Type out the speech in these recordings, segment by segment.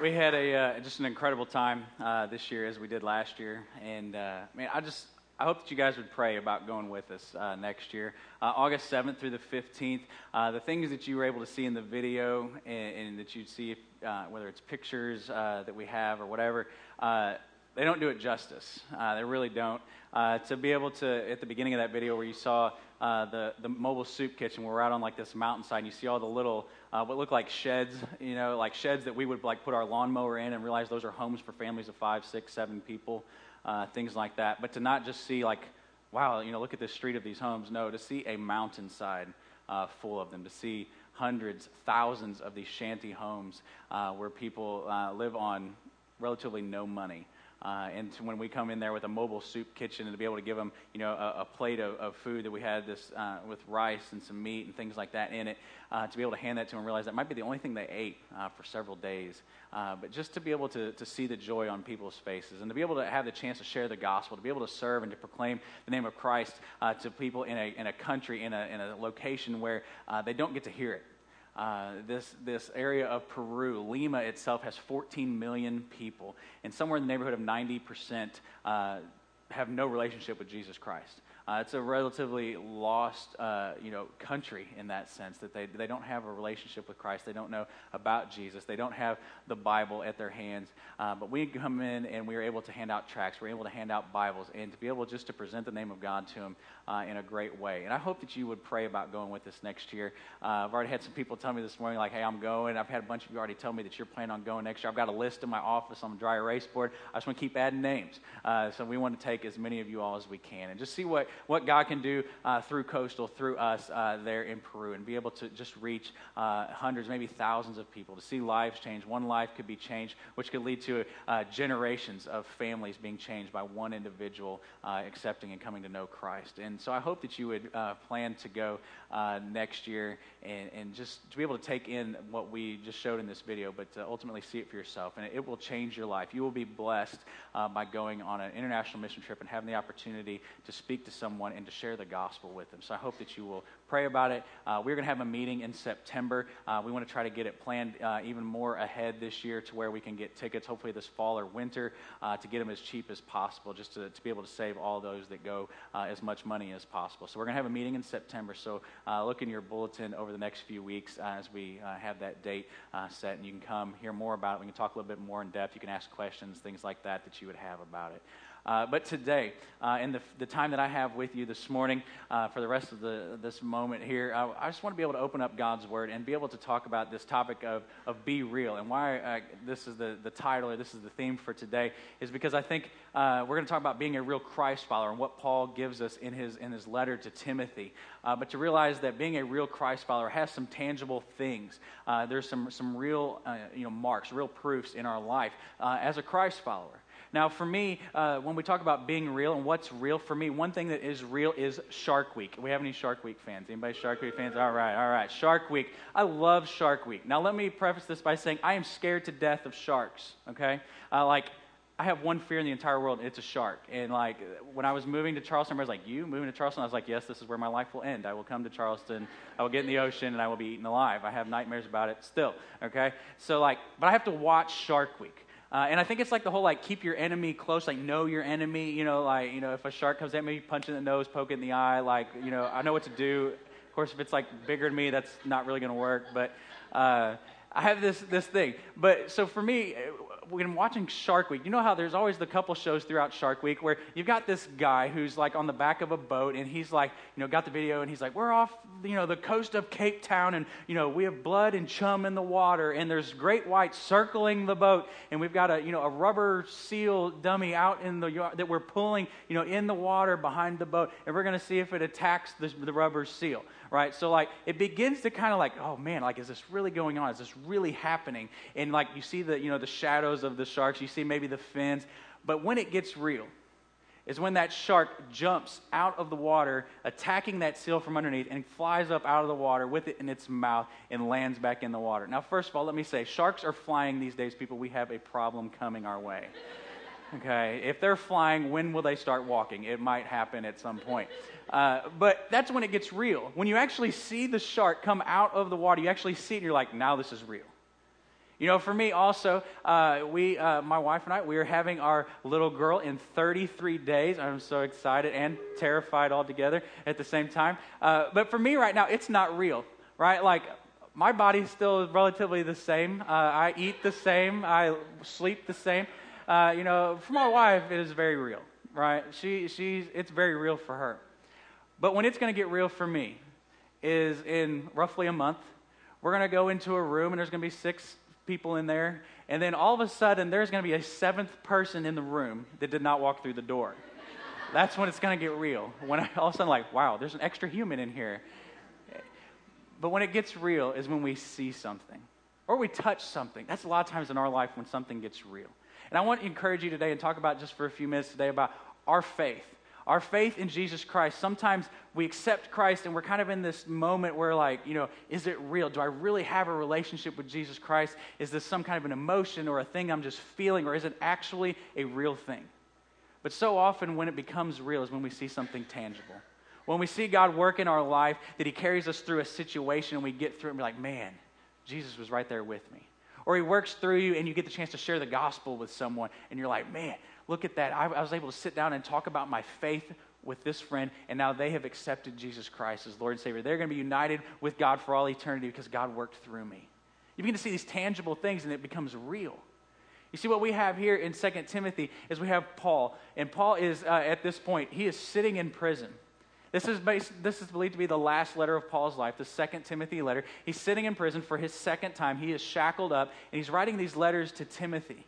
we had a uh, just an incredible time uh, this year as we did last year, and uh, man, I just I hope that you guys would pray about going with us uh, next year, uh, August 7th through the 15th. Uh, the things that you were able to see in the video and, and that you'd see, whether it's pictures that we have or whatever, they don't do it justice. they really don't. to be able to, at the beginning of that video where you saw the, the mobile soup kitchen, we're out on like this mountainside, and you see all the little, what look like sheds, you know, like sheds that we would like put our lawnmower in and realize those are homes for families of five, six, seven people uh, things like that. But to not just see, like, wow, you know, look at this street of these homes. No, to see a mountainside uh, full of them, to see hundreds, thousands of these shanty homes uh, where people uh, live on relatively no money. Uh, and when we come in there with a mobile soup kitchen and to be able to give them, you know, a, a plate of, of, food that we had this uh, with rice and some meat and things like that in it, uh, to be able to hand that to them and realize that might be the only thing they ate uh, for several days. Uh, but just to be able to, to see the joy on people's faces and to be able to have the chance to share the gospel, to be able to serve and to proclaim the name of Christ uh, to people in a, in a country, in a, in a location where they don't get to hear it. Uh, this, this area of Peru, Lima itself has 14 million people, and somewhere in the neighborhood of 90% uh, have no relationship with Jesus Christ. Uh, it's a relatively lost, uh, you know, country in that sense that they, they don't have a relationship with Christ. They don't know about Jesus. They don't have the Bible at their hands. Uh, but we come in and we are able to hand out tracts. We're able to hand out Bibles and to be able just to present the name of God to them uh, in a great way. And I hope that you would pray about going with us next year. Uh, I've already had some people tell me this morning, like, hey, I'm going. I've had a bunch of you already tell me that you're planning on going next year. I've got a list in my office on the dry erase board. I just want to keep adding names. Uh, so we want to take as many of you all as we can and just see what, what God can do uh, through Coastal, through us uh, there in Peru, and be able to just reach uh, hundreds, maybe thousands of people, to see lives change. One life could be changed, which could lead to uh, generations of families being changed by one individual uh, accepting and coming to know Christ. And so I hope that you would plan to go next year and, and just to be able to take in what we just showed in this video, but to ultimately see it for yourself. And it will change your life. You will be blessed by going on an international mission trip and having the opportunity to speak to someone and to share the gospel with them. So I hope that you will pray about it. Uh, we're going to have a meeting in September. Uh, we want to try to get it planned uh, even more ahead this year to where we can get tickets, hopefully this fall or winter, uh, to get them as cheap as possible, just to, to be able to save all those that go uh, as much money as possible. So we're going to have a meeting in September. So uh, look in your bulletin over the next few weeks as we have that date set, and you can come hear more about it. We can talk a little bit more in depth. You can ask questions, things like that that you would have about it. Uh, but today, uh, in the, the time that I have with you this morning, uh, for the rest of the, this moment here, I, I, just want to be able to open up God's Word and be able to talk about this topic of, of be real. And why this is the, the title or this is the theme for today is because I think uh, we're going to talk about being a real Christ follower and what Paul gives us in his, in his letter to Timothy. Uh, but to realize that being a real Christ follower has some tangible things. Uh, there's some, some real you know, marks, real proofs in our life as a Christ follower. Now, for me, uh, when we talk about being real and what's real for me, one thing that is real is Shark Week. We have any Shark Week fans? Anybody Shark Week fans? All right, all right. Shark Week. I love Shark Week. Now, let me preface this by saying I am scared to death of sharks. Okay, uh, like I have one fear in the entire world, it's a shark. And like when I was moving to Charleston, I was like, "You moving to Charleston?" I was like, "Yes, this is where my life will end. I will come to Charleston. I will get in the ocean, and I will be eaten alive. I have nightmares about it still." Okay, so like, but I have to watch Shark Week. Uh, and I think it's like the whole like keep your enemy close, like know your enemy. You know, like you know if a shark comes at me, punch in the nose, poke in the eye. Like you know, I know what to do. Of course, if it's like bigger than me, that's not really going to work. But uh, I have this this thing. But so for me, when watching Shark Week, you know how there's always the couple shows throughout Shark Week where you've got this guy who's like on the back of a boat and he's like, you know, got the video and he's like, we're off, you know, the coast of Cape Town and, you know, we have blood and chum in the water and there's great whites circling the boat and we've got a, you know, a rubber seal dummy out in the yard that we're pulling, you know, in the water behind the boat and we're going to see if it attacks the, the rubber seal right? So like it begins to kind of like, oh man, like is this really going on? Is this really happening? And like you see the you know the shadows of the sharks, you see maybe the fins, but when it gets real, is when that shark jumps out of the water, attacking that seal from underneath, and flies up out of the water with it in its mouth and lands back in the water. Now, first of all, let me say sharks are flying these days, people. We have a problem coming our way. Okay, if they're flying, when will they start walking? It might happen at some point. Uh, but that's when it gets real. When you actually see the shark come out of the water, you actually see it and you're like, now this is real. You know, for me also, uh, we, uh, my wife and I, we are having our little girl in 33 days. I'm so excited and terrified all together at the same time. Uh, but for me right now, it's not real, right? Like, my body still relatively the same. Uh, I eat the same. I sleep the same. Uh, you know, for my wife, it is very real, right? She, she's, it's very real for her. But when it's going to get real for me is in roughly a month. We're going to go into a room and there's going to be six people in there. And then all of a sudden, there's going to be a seventh person in the room that did not walk through the door. That's when it's going to get real. When I, all of a sudden, like, wow, there's an extra human in here. But when it gets real is when we see something or we touch something. That's a lot of times in our life when something gets real. And I want to encourage you today and talk about just for a few minutes today about our faith. Our faith in Jesus Christ. Sometimes we accept Christ and we're kind of in this moment where, like, you know, is it real? Do I really have a relationship with Jesus Christ? Is this some kind of an emotion or a thing I'm just feeling, or is it actually a real thing? But so often when it becomes real is when we see something tangible. When we see God work in our life, that He carries us through a situation and we get through it and be like, man, Jesus was right there with me. Or He works through you and you get the chance to share the gospel with someone and you're like, man, look at that. I, I was able to sit down and talk about my faith with this friend, and now they have accepted Jesus Christ as Lord and Savior. They're going to be united with God for all eternity because God worked through me. You begin to see these tangible things, and it becomes real. You see, what we have here in 2 Timothy is we have Paul, and Paul is, uh, at this point, he is sitting in prison. This is, based, this is believed to be the last letter of Paul's life, the second Timothy letter. He's sitting in prison for his second time. He is shackled up, and he's writing these letters to Timothy.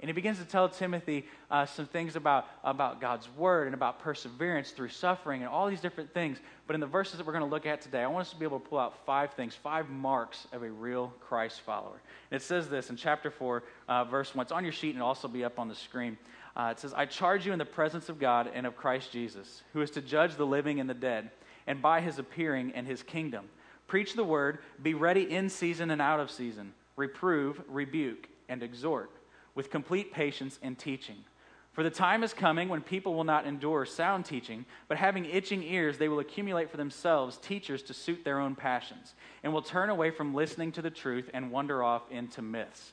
And he begins to tell Timothy uh, some things about, about God's word and about perseverance through suffering and all these different things. But in the verses that we're going to look at today, I want us to be able to pull out five things, five marks of a real Christ follower. And it says this in chapter 4, uh, verse 1. It's on your sheet and it'll also be up on the screen. Uh, it says, I charge you in the presence of God and of Christ Jesus, who is to judge the living and the dead, and by his appearing and his kingdom. Preach the word, be ready in season and out of season, reprove, rebuke, and exhort with complete patience and teaching. For the time is coming when people will not endure sound teaching, but having itching ears, they will accumulate for themselves teachers to suit their own passions, and will turn away from listening to the truth and wander off into myths.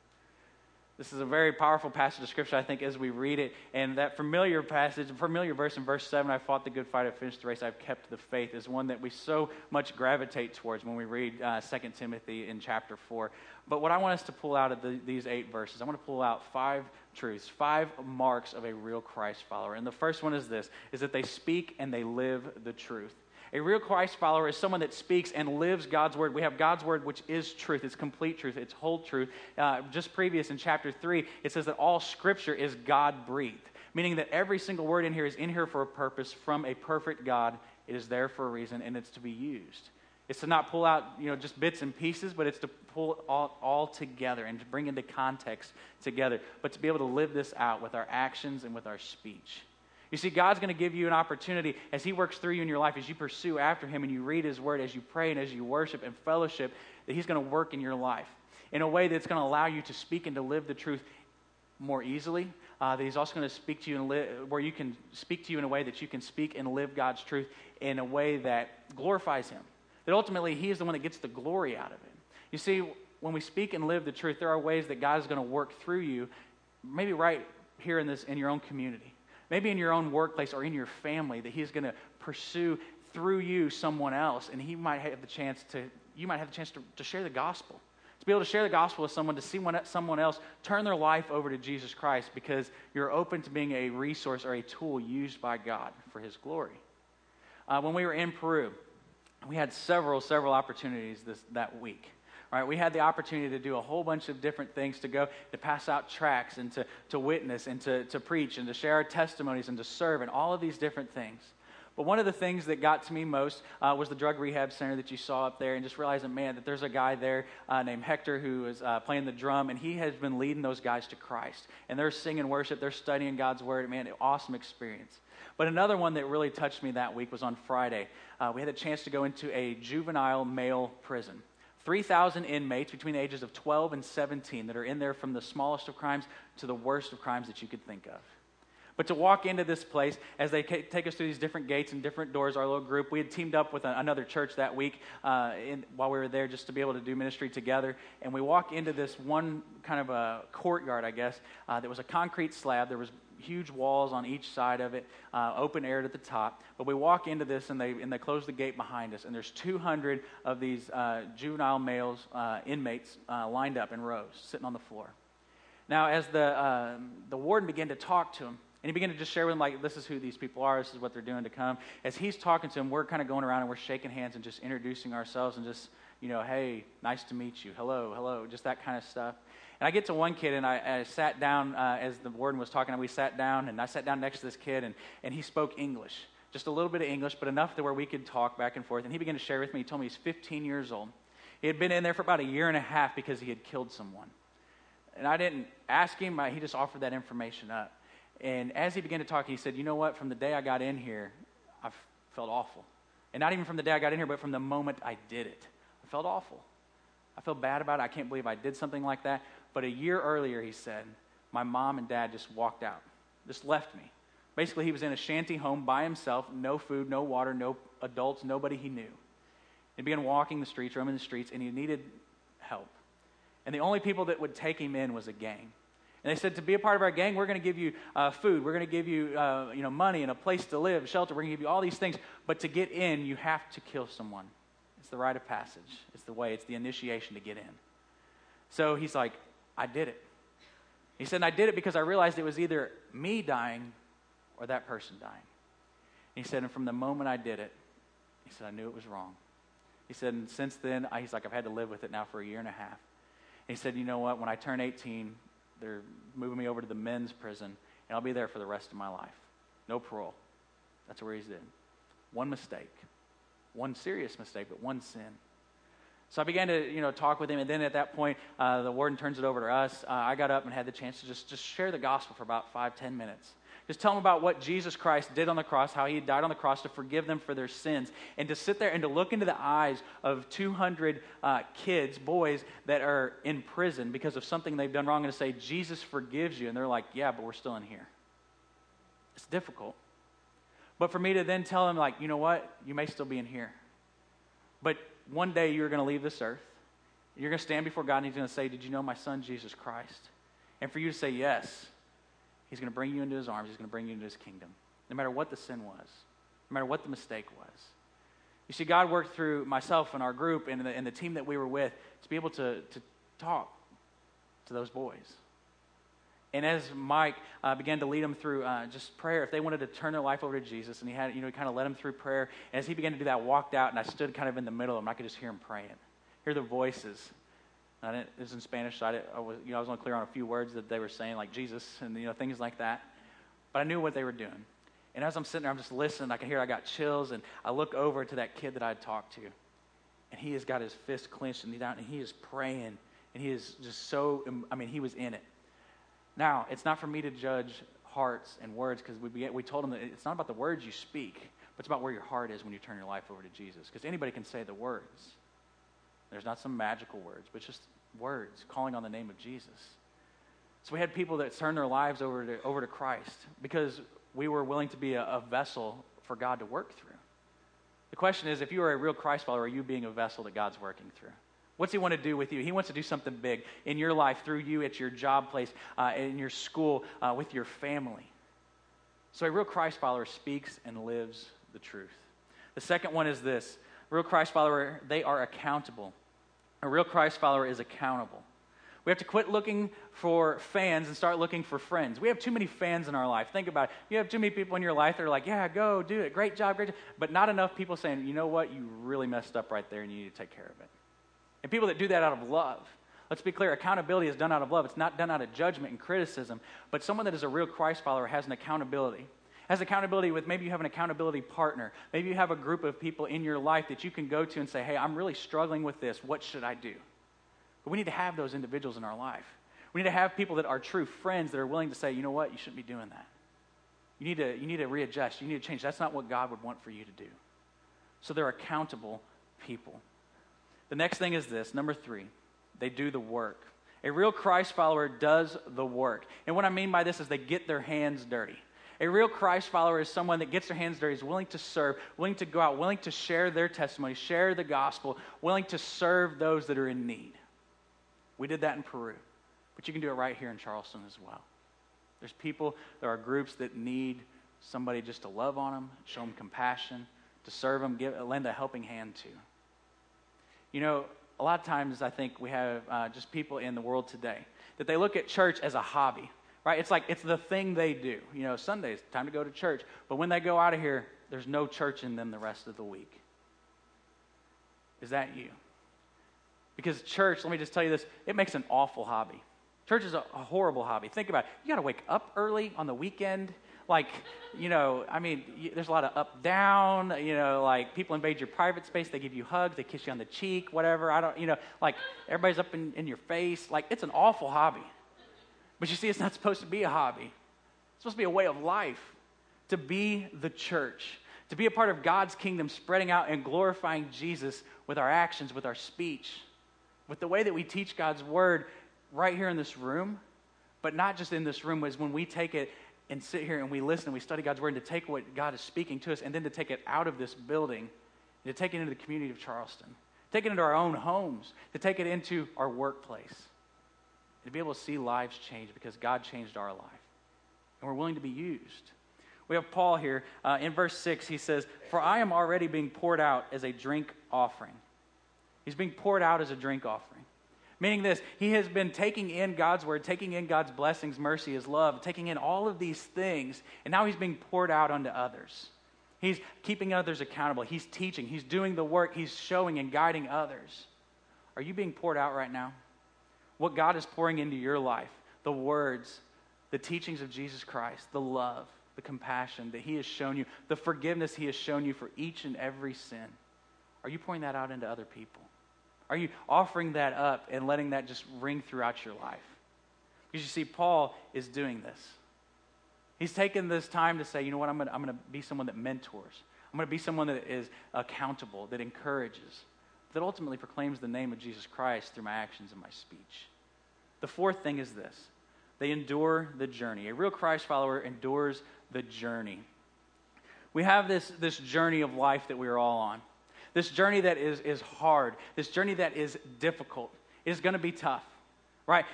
This is a very powerful passage of scripture, I think, as we read it. And that familiar passage, familiar verse in verse 7, I fought the good fight, I finished the race, I've kept the faith, is one that we so much gravitate towards when we read uh, 2 Timothy in chapter 4. But what I want us to pull out of the, these eight verses, I want to pull out five truths, five marks of a real Christ follower. And the first one is this, is that they speak and they live the truth. A real Christ follower is someone that speaks and lives God's word. We have God's word, which is truth. It's complete truth. It's whole truth. Uh, just previous in chapter 3, it says that all scripture is God breathed, meaning that every single word in here is in here for a purpose from a perfect God. It is there for a reason, and it's to be used. It's to not pull out, you know, just bits and pieces, but it's to pull it all, all together and to bring into context together, but to be able to live this out with our actions and with our speech. You see, God's going to give you an opportunity as He works through you in your life, as you pursue after Him and you read His Word, as you pray and as you worship and fellowship, that He's going to work in your life in a way that's going to allow you to speak and to live the truth more easily. Uh, that He's also going to speak to you and li- where you can speak to you in a way that you can speak and live God's truth in a way that glorifies Him. That ultimately He is the one that gets the glory out of it. You see, when we speak and live the truth, there are ways that God is going to work through you, maybe right here in this in your own community maybe in your own workplace or in your family, that He's going to pursue through you someone else, and He might have the chance to, you might have the chance to, to share the gospel. To be able to share the gospel with someone, to see one, someone else turn their life over to Jesus Christ because you're open to being a resource or a tool used by God for His glory. Uh, when we were in Peru, we had several, several opportunities this, that week right? We had the opportunity to do a whole bunch of different things to go to pass out tracts and to, to witness and to, to preach and to share our testimonies and to serve and all of these different things. But one of the things that got to me most uh, was the drug rehab center that you saw up there, and just realizing, man, that there's a guy there uh, named Hector who is uh, playing the drum, and he has been leading those guys to Christ. And they're singing worship, they're studying God's word. Man, awesome experience. But another one that really touched me that week was on Friday. Uh, we had a chance to go into a juvenile male prison. 3,000 inmates between the ages of 12 and 17 that are in there from the smallest of crimes to the worst of crimes that you could think of. But to walk into this place, as they take us through these different gates and different doors, our little group, we had teamed up with another church that week uh, in, while we were there just to be able to do ministry together. And we walk into this one kind of a courtyard, I guess. Uh, there was a concrete slab. There was huge walls on each side of it, uh, open air at the top. But we walk into this, and they, and they close the gate behind us. And there's 200 of these uh, juvenile males, uh, inmates, uh, lined up in rows, sitting on the floor. Now, as the, um, the warden began to talk to them, and he began to just share with them, like, this is who these people are, this is what they're doing to come. As he's talking to them, we're kind of going around and we're shaking hands and just introducing ourselves and just, you know, hey, nice to meet you, hello, hello, just that kind of stuff. And I get to one kid, and I, I sat down uh, as the warden was talking, and we sat down, and I sat down next to this kid, and, and he spoke English. Just a little bit of English, but enough to where we could talk back and forth. And he began to share with me. He told me he's 15 years old. He had been in there for about a year and a half because he had killed someone. And I didn't ask him, he just offered that information up. And as he began to talk, he said, You know what? From the day I got in here, I felt awful. And not even from the day I got in here, but from the moment I did it. I felt awful. I felt bad about it. I can't believe I did something like that. But a year earlier, he said, my mom and dad just walked out, just left me. Basically, he was in a shanty home by himself, no food, no water, no adults, nobody he knew. He began walking the streets, roaming the streets, and he needed help. And the only people that would take him in was a gang. And they said, to be a part of our gang, we're going to give you uh, food, we're going to give you, uh, you know, money and a place to live, shelter. We're going to give you all these things. But to get in, you have to kill someone. It's the rite of passage. It's the way. It's the initiation to get in. So he's like, I did it. He said, I did it because I realized it was either me dying or that person dying. he said, and from the moment I did it, he said, I knew it was wrong. He said, and since then, I, he's like, I've had to live with it now for a year and a half. And he said, you know what? When I turn 18, they're moving me over to the men's prison, and I'll be there for the rest of my life. No parole. That's where he's in. One mistake, one serious mistake, but one sin. So I began to, you know, talk with him, and then at that point, uh, the warden turns it over to us. Uh, I got up and had the chance to just, just share the gospel for about five, ten minutes. Just tell them about what Jesus Christ did on the cross, how he died on the cross to forgive them for their sins, and to sit there and to look into the eyes of 200 uh, kids, boys that are in prison because of something they've done wrong, and to say, Jesus forgives you. And they're like, yeah, but we're still in here. It's difficult. But for me to then tell them, like, you know what? You may still be in here. But one day you're going to leave this earth. You're going to stand before God and He's going to say, Did you know my son, Jesus Christ? And for you to say yes, He's going to bring you into his arms. He's going to bring you into his kingdom, no matter what the sin was, no matter what the mistake was. You see, God worked through myself and our group and the, and the team that we were with to be able to, to talk to those boys. And as Mike uh, began to lead them through uh, just prayer, if they wanted to turn their life over to Jesus, and he had, you know, he kind of led them through prayer. And as he began to do that, walked out, and I stood kind of in the middle of them. I could just hear him praying, hear the voices I didn't, it was in Spanish, so I, I, was, you know, I was only clear on a few words that they were saying, like Jesus and you know, things like that. But I knew what they were doing. And as I'm sitting there, I'm just listening. I can hear I got chills, and I look over to that kid that I had talked to, and he has got his fist clenched, and, he's down, and he is praying, and he is just so, I mean, he was in it. Now, it's not for me to judge hearts and words because we, we told him that it's not about the words you speak, but it's about where your heart is when you turn your life over to Jesus. Because anybody can say the words. There's not some magical words, but just words calling on the name of Jesus. So we had people that turned their lives over to, over to Christ because we were willing to be a, a vessel for God to work through. The question is if you are a real Christ follower, are you being a vessel that God's working through? What's He want to do with you? He wants to do something big in your life, through you, at your job place, uh, in your school, uh, with your family. So a real Christ follower speaks and lives the truth. The second one is this real Christ follower, they are accountable. A real Christ follower is accountable. We have to quit looking for fans and start looking for friends. We have too many fans in our life. Think about it. You have too many people in your life that are like, yeah, go, do it. Great job, great job. But not enough people saying, you know what? You really messed up right there and you need to take care of it. And people that do that out of love. Let's be clear accountability is done out of love. It's not done out of judgment and criticism. But someone that is a real Christ follower has an accountability. has accountability with maybe you have an accountability partner. Maybe you have a group of people in your life that you can go to and say, hey, I'm really struggling with this. What should I do? But we need to have those individuals in our life. We need to have people that are true friends that are willing to say, you know what, you shouldn't be doing that. You need to, you need to readjust. You need to change. That's not what God would want for you to do. So they're accountable people. The next thing is this number three, they do the work. A real Christ follower does the work. And what I mean by this is they get their hands dirty. A real Christ follower is someone that gets their hands dirty, is willing to serve, willing to go out, willing to share their testimony, share the gospel, willing to serve those that are in need. We did that in Peru, but you can do it right here in Charleston as well. There's people, there are groups that need somebody just to love on them, show them compassion, to serve them, give, lend a helping hand to. You know, a lot of times I think we have uh, just people in the world today that they look at church as a hobby, right? It's like it's the thing they do. You know, Sundays, time to go to church. But when they go out of here, there's no church in them the rest of the week. Is that you? Because church, let me just tell you this, it makes an awful hobby. Church is a, a horrible hobby. Think about it. You got to wake up early on the weekend like, you know, I mean, there's a lot of up down, you know, like people invade your private space, they give you hugs, they kiss you on the cheek, whatever. I don't, you know, like everybody's up in, in your face. Like, it's an awful hobby. But you see, it's not supposed to be a hobby, it's supposed to be a way of life to be the church, to be a part of God's kingdom, spreading out and glorifying Jesus with our actions, with our speech, with the way that we teach God's word right here in this room, but not just in this room, is when we take it and sit here and we listen and we study God's word and to take what God is speaking to us and then to take it out of this building, and to take it into the community of Charleston, take it into our own homes, to take it into our workplace, and to be able to see lives change because God changed our life. And we're willing to be used. We have Paul here uh, in verse 6. He says, For I am already being poured out as a drink offering. He's being poured out as a drink offering. Meaning this, he has been taking in God's word, taking in God's blessings, mercy, his love, taking in all of these things, and now he's being poured out onto others. He's keeping others accountable. He's teaching. He's doing the work. He's showing and guiding others. Are you being poured out right now? What God is pouring into your life, the words, the teachings of Jesus Christ, the love, the compassion that He has shown you, the forgiveness He has shown you for each and every sin. Are you pouring that out into other people? Are you offering that up and letting that just ring throughout your life? Because you see, Paul is doing this. He's taken this time to say, you know what, I'm going to, be someone that mentors. I'm going to be someone that is accountable, that encourages, that ultimately proclaims the name of Jesus Christ through my actions and my speech. The fourth thing is this they endure the journey. A real Christ follower endures the journey. We have this, this journey of life that we are all on. This journey that is, is hard, this journey that is difficult, is going to be tough, right?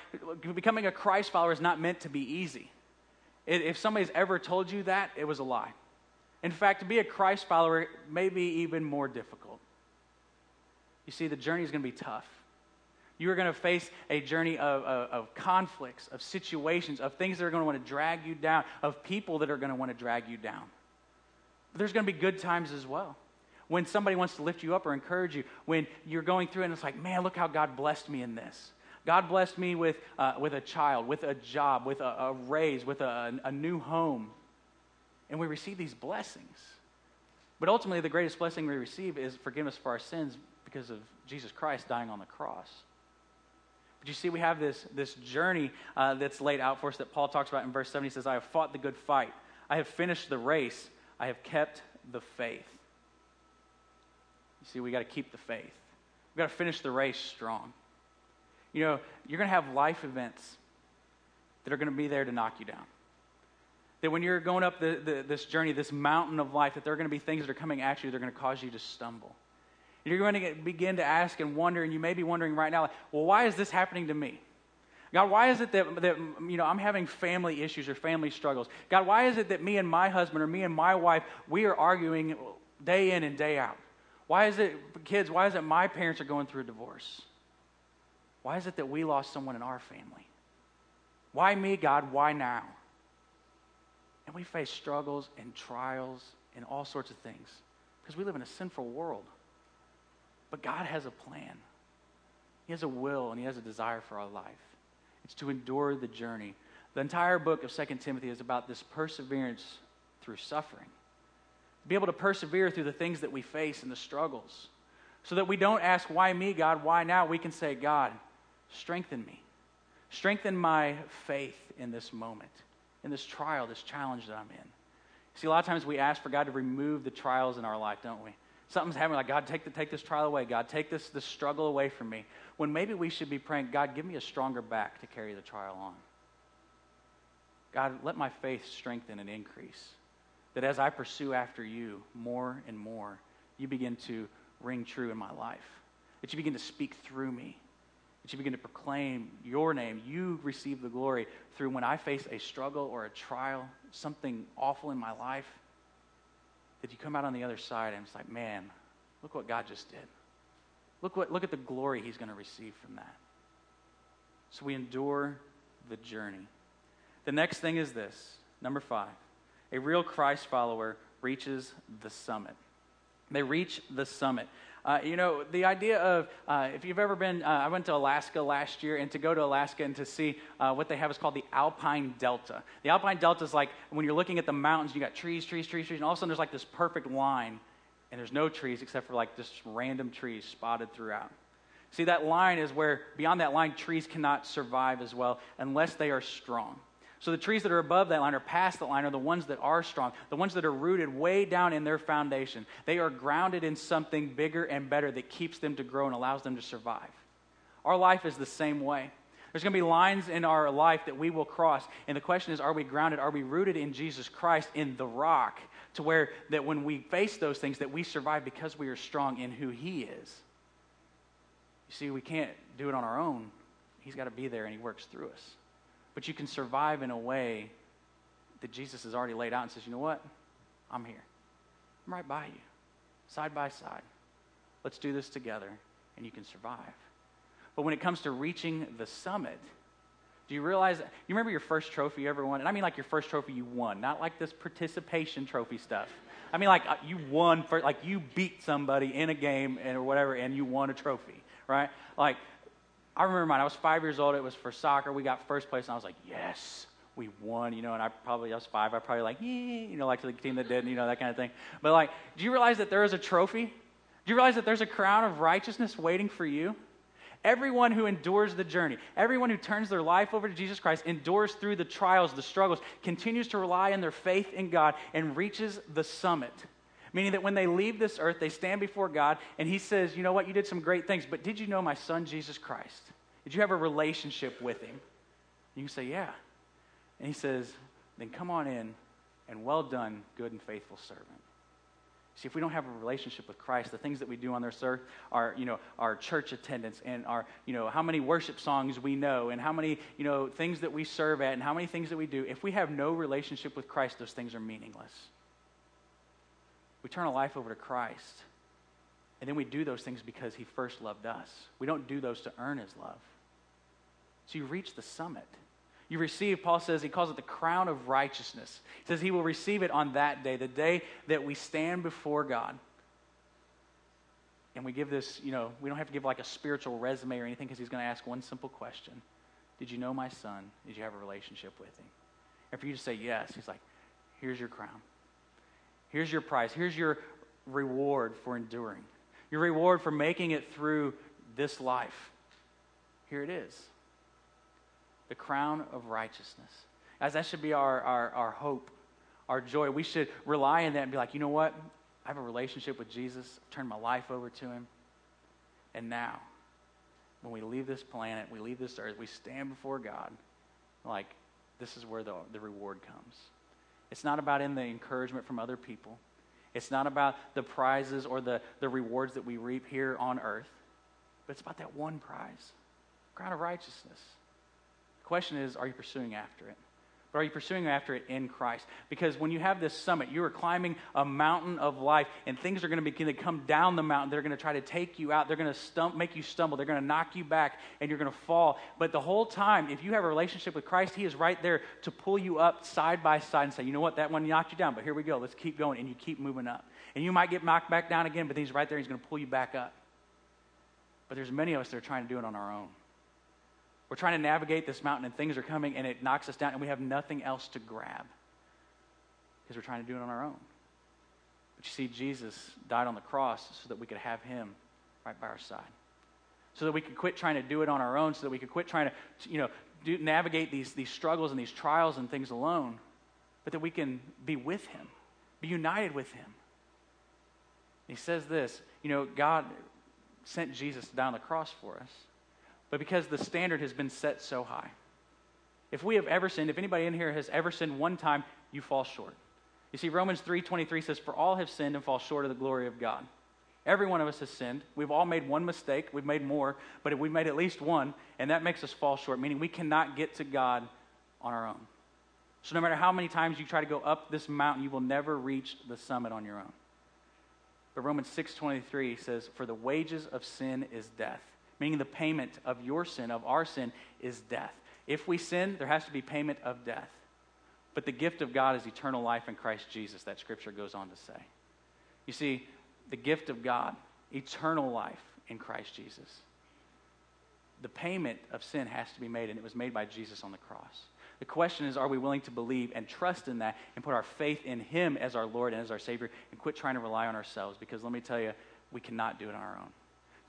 Becoming a Christ follower is not meant to be easy. If somebody's ever told you that, it was a lie. In fact, to be a Christ follower may be even more difficult. You see, the journey is going to be tough. You are going to face a journey of, of, of, conflicts, of situations, of things that are going to want to drag you down, of people that are going to want to drag you down. But there's going to be good times as well when somebody wants to lift you up or encourage you, when you're going through and it's like, man, look how God blessed me in this. God blessed me with, uh, with a child, with a job, with a, a raise, with a, a new home. And we receive these blessings. But ultimately, the greatest blessing we receive is forgiveness for our sins because of Jesus Christ dying on the cross. But you see, we have this, this journey uh, that's laid out for us that Paul talks about in verse 7. He says, I have fought the good fight. I have finished the race. I have kept the faith. You see, we got to keep the faith. We've got to finish the race strong. You know, you're going to have life events that are going to be there to knock you down. That when you're going up the, the, this journey, this mountain of life, that there are going to be things that are coming at you that are going to cause you to stumble. And you're going to get, begin to ask and wonder, and you may be wondering right now, like, well, why is this happening to me? God, why is it that, that you know, I'm having family issues or family struggles? God, why is it that me and my husband or me and my wife, we are arguing day in and day out? Why is it, kids, why is it my parents are going through a divorce? Why is it that we lost someone in our family? Why me, God? Why now? And we face struggles and trials and all sorts of things because we live in a sinful world. But God has a plan, He has a will, and He has a desire for our life. It's to endure the journey. The entire book of 2 Timothy is about this perseverance through suffering. Be able to persevere through the things that we face and the struggles. So that we don't ask, why me, God? Why now? We can say, God, strengthen me. Strengthen my faith in this moment, in this trial, this challenge that I'm in. See, a lot of times we ask for God to remove the trials in our life, don't we? Something's happening, like, God, take, the, take this trial away. God, take this, this struggle away from me. When maybe we should be praying, God, give me a stronger back to carry the trial on. God, let my faith strengthen and increase. That as I pursue after you more and more, you begin to ring true in my life. That you begin to speak through me. That you begin to proclaim your name. You receive the glory through when I face a struggle or a trial, something awful in my life. That you come out on the other side and it's like, man, look what God just did. Look, what, look at the glory he's going to receive from that. So we endure the journey. The next thing is this number five a real Christ follower reaches the summit. They reach the summit. Uh, you know, the idea of, uh, if you've ever been, uh, I went to Alaska last year, and to go to Alaska and to see uh, what they have is called the Alpine Delta. The Alpine Delta is like when you're looking at the mountains, you got trees, trees, trees, trees, and all of a sudden there's like this perfect line, and there's no trees except for like just random trees spotted throughout. See, that line is where, beyond that line, trees cannot survive as well unless they are strong. So the trees that are above that line or past that line are the ones that are strong, the ones that are rooted way down in their foundation. They are grounded in something bigger and better that keeps them to grow and allows them to survive. Our life is the same way. There's going to be lines in our life that we will cross. And the question is, are we grounded? Are we rooted in Jesus Christ, in the rock, to where that when we face those things, that we survive because we are strong in who He is? You see, we can't do it on our own. He's got to be there and He works through us. But you can survive in a way that Jesus has already laid out and says, you know what? I'm here. I'm right by you, side by side. Let's do this together, and you can survive. But when it comes to reaching the summit, do you realize? You remember your first trophy you ever won? And I mean like your first trophy you won, not like this participation trophy stuff. I mean like uh, you won, for, like you beat somebody in a game and, or whatever, and you won a trophy, right? Like I remember mine. I was five years old. It was for soccer. We got first place, and I was like, yes, we won. You know, and I probably I was five. I probably like, you know, like to the team that didn't, you know, that kind of thing. But like, do you realize that there is a trophy? Do you realize that there's a crown of righteousness waiting for you? Everyone who endures the journey, everyone who turns their life over to Jesus Christ, endures through the trials, the struggles, continues to rely on their faith in God, and reaches the summit. Meaning that when they leave this earth, they stand before God and He says, You know what? You did some great things, but did you know my son, Jesus Christ? Did you have a relationship with Him? You can say, Yeah. And He says, Then come on in and well done, good and faithful servant. See, if we don't have a relationship with Christ, the things that we do on this earth are, you know, our church attendance and our, you know, how many worship songs we know and how many, you know, things that we serve at and how many things that we do. If we have no relationship with Christ, those things are meaningless. We turn our life over to Christ. And then we do those things because he first loved us. We don't do those to earn his love. So you reach the summit. You receive, Paul says, he calls it the crown of righteousness. He says he will receive it on that day, the day that we stand before God. And we give this, you know, we don't have to give like a spiritual resume or anything because he's going to ask one simple question Did you know my son? Did you have a relationship with him? And for you to say yes, he's like, Here's your crown. Here's your prize. Here's your reward for enduring, your reward for making it through this life. Here it is the crown of righteousness. As that should be our, our, our hope, our joy. We should rely on that and be like, you know what? I have a relationship with Jesus. I've turned my life over to him. And now, when we leave this planet, we leave this earth, we stand before God, like, this is where the, the reward comes. It's not about in the encouragement from other people. It's not about the prizes or the, the rewards that we reap here on earth, but it's about that one prize crown of righteousness. The question is, are you pursuing after it? Are you pursuing after it in Christ? Because when you have this summit, you are climbing a mountain of life, and things are going to begin to come down the mountain. They're going to try to take you out. They're going to stump, make you stumble. They're going to knock you back, and you're going to fall. But the whole time, if you have a relationship with Christ, He is right there to pull you up side by side and say, you know what, that one knocked you down, but here we go. Let's keep going. And you keep moving up. And you might get knocked back down again, but He's right there. He's going to pull you back up. But there's many of us that are trying to do it on our own. We're trying to navigate this mountain and things are coming and it knocks us down and we have nothing else to grab. because we're trying to do it on our own. But you see, Jesus died on the cross so that we could have him right by our side. So that we could quit trying to do it on our own, so that we could quit trying to, you know, do, navigate these, these struggles and these trials and things alone, but that we can be with him, be united with him. He says this, you know, God sent Jesus down the cross for us, but because the standard has been set so high. If we have ever sinned, if anybody in here has ever sinned one time, you fall short. You see, Romans 3.23 says, For all have sinned and fall short of the glory of God. Every one of us has sinned. We've all made one mistake. We've made more, but we've made at least one, and that makes us fall short, meaning we cannot get to God on our own. So no matter how many times you try to go up this mountain, you will never reach the summit on your own. But Romans 6:23 says, "For the wages of sin is death," meaning the payment of your sin, of our sin, is death. If we sin, there has to be payment of death. But the gift of God is eternal life in Christ Jesus, that scripture goes on to say. You see, the gift of God, eternal life in Christ Jesus. The payment of sin has to be made, and it was made by Jesus on the cross. The question is, are we willing to believe and trust in that and put our faith in Him as our Lord and as our Savior and quit trying to rely on ourselves? Because let me tell you, we cannot do it on our own.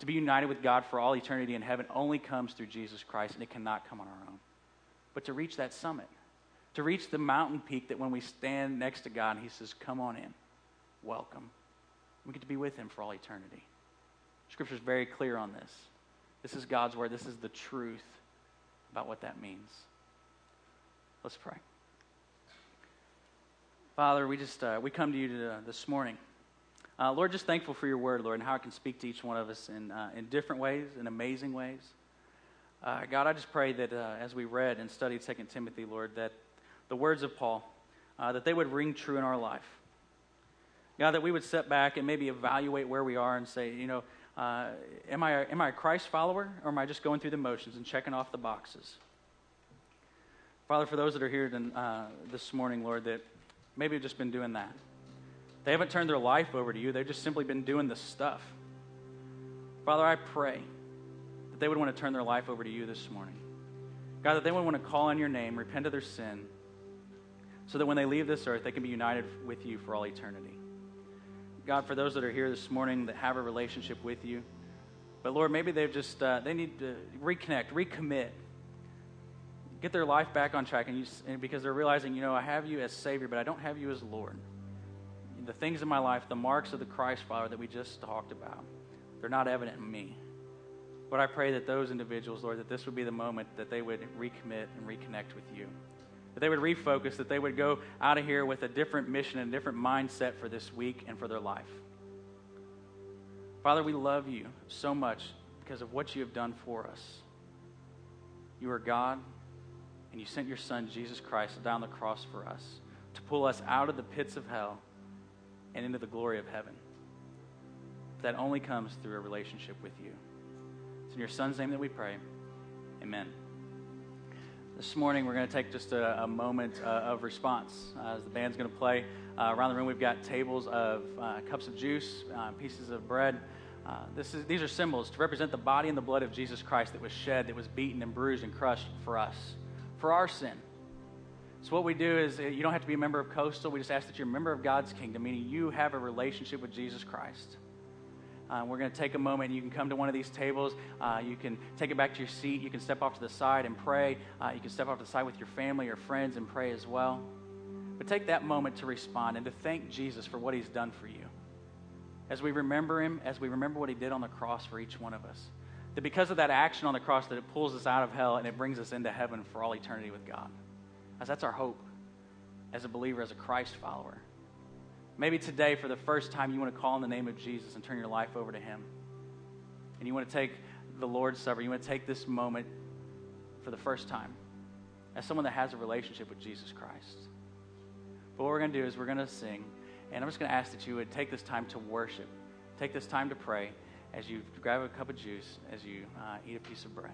To be united with God for all eternity in heaven only comes through Jesus Christ, and it cannot come on our own. But to reach that summit, to reach the mountain peak that when we stand next to God He says, Come on in, welcome. We get to be with Him for all eternity. Scripture is very clear on this. This is God's word, this is the truth about what that means. Let's pray. Father, we just uh, we come to you to, uh, this morning. Uh, Lord, just thankful for your word, Lord, and how it can speak to each one of us in, uh, in different ways, in amazing ways. Uh, God, I just pray that uh, as we read and studied 2 Timothy, Lord, that the words of Paul, uh, that they would ring true in our life. God, that we would step back and maybe evaluate where we are and say, you know, uh, am, I am I a Christ follower or am I just going through the motions and checking off the boxes? Father, for those that are here this morning, Lord, that maybe have just been doing that. They haven't turned their life over to you, they've just simply been doing the stuff. Father, I pray that they would want to turn their life over to you this morning. God, that they would want to call on your name, repent of their sin, so that when they leave this earth, they can be united with you for all eternity. God, for those that are here this morning that have a relationship with you, but Lord, maybe they've just, uh, they need to reconnect, recommit, get their life back on track, and, you, and because they're realizing, you know, I have you as Savior, but I don't have you as Lord. The things in my life, the marks of the Christ follower that we just talked about, they're not evident in me. But I pray that those individuals, Lord, that this would be the moment that they would recommit and reconnect with you that they would refocus, that they would go out of here with a different mission and a different mindset for this week and for their life. Father, we love you so much because of what you have done for us. You are God, and you sent your Son, Jesus Christ, down the cross for us to pull us out of the pits of hell and into the glory of heaven. That only comes through a relationship with you. It's in your Son's name that we pray. Amen. This morning, we're going to take just a, a moment uh, of response. Uh, as the band's going to play uh, around the room, we've got tables of uh, cups of juice, uh, pieces of bread. Uh, this is, these are symbols to represent the body and the blood of Jesus Christ that was shed, that was beaten and bruised and crushed for us, for our sin. So, what we do is you don't have to be a member of Coastal. We just ask that you're a member of God's kingdom, meaning you have a relationship with Jesus Christ. Uh, we're going to take a moment. You can come to one of these tables. Uh, you can take it back to your seat. You can step off to the side and pray. Uh, you can step off to the side with your family or friends and pray as well. But take that moment to respond and to thank Jesus for what he's done for you. As we remember him, as we remember what he did on the cross for each one of us. That because of that action on the cross, that it pulls us out of hell and it brings us into heaven for all eternity with God. As that's our hope as a believer, as a Christ follower. Maybe today, for the first time, you want to call on the name of Jesus and turn your life over to Him. And you want to take the Lord's Supper. You want to take this moment for the first time as someone that has a relationship with Jesus Christ. But what we're going to do is we're going to sing. And I'm just going to ask that you would take this time to worship, take this time to pray as you grab a cup of juice, as you uh, eat a piece of bread.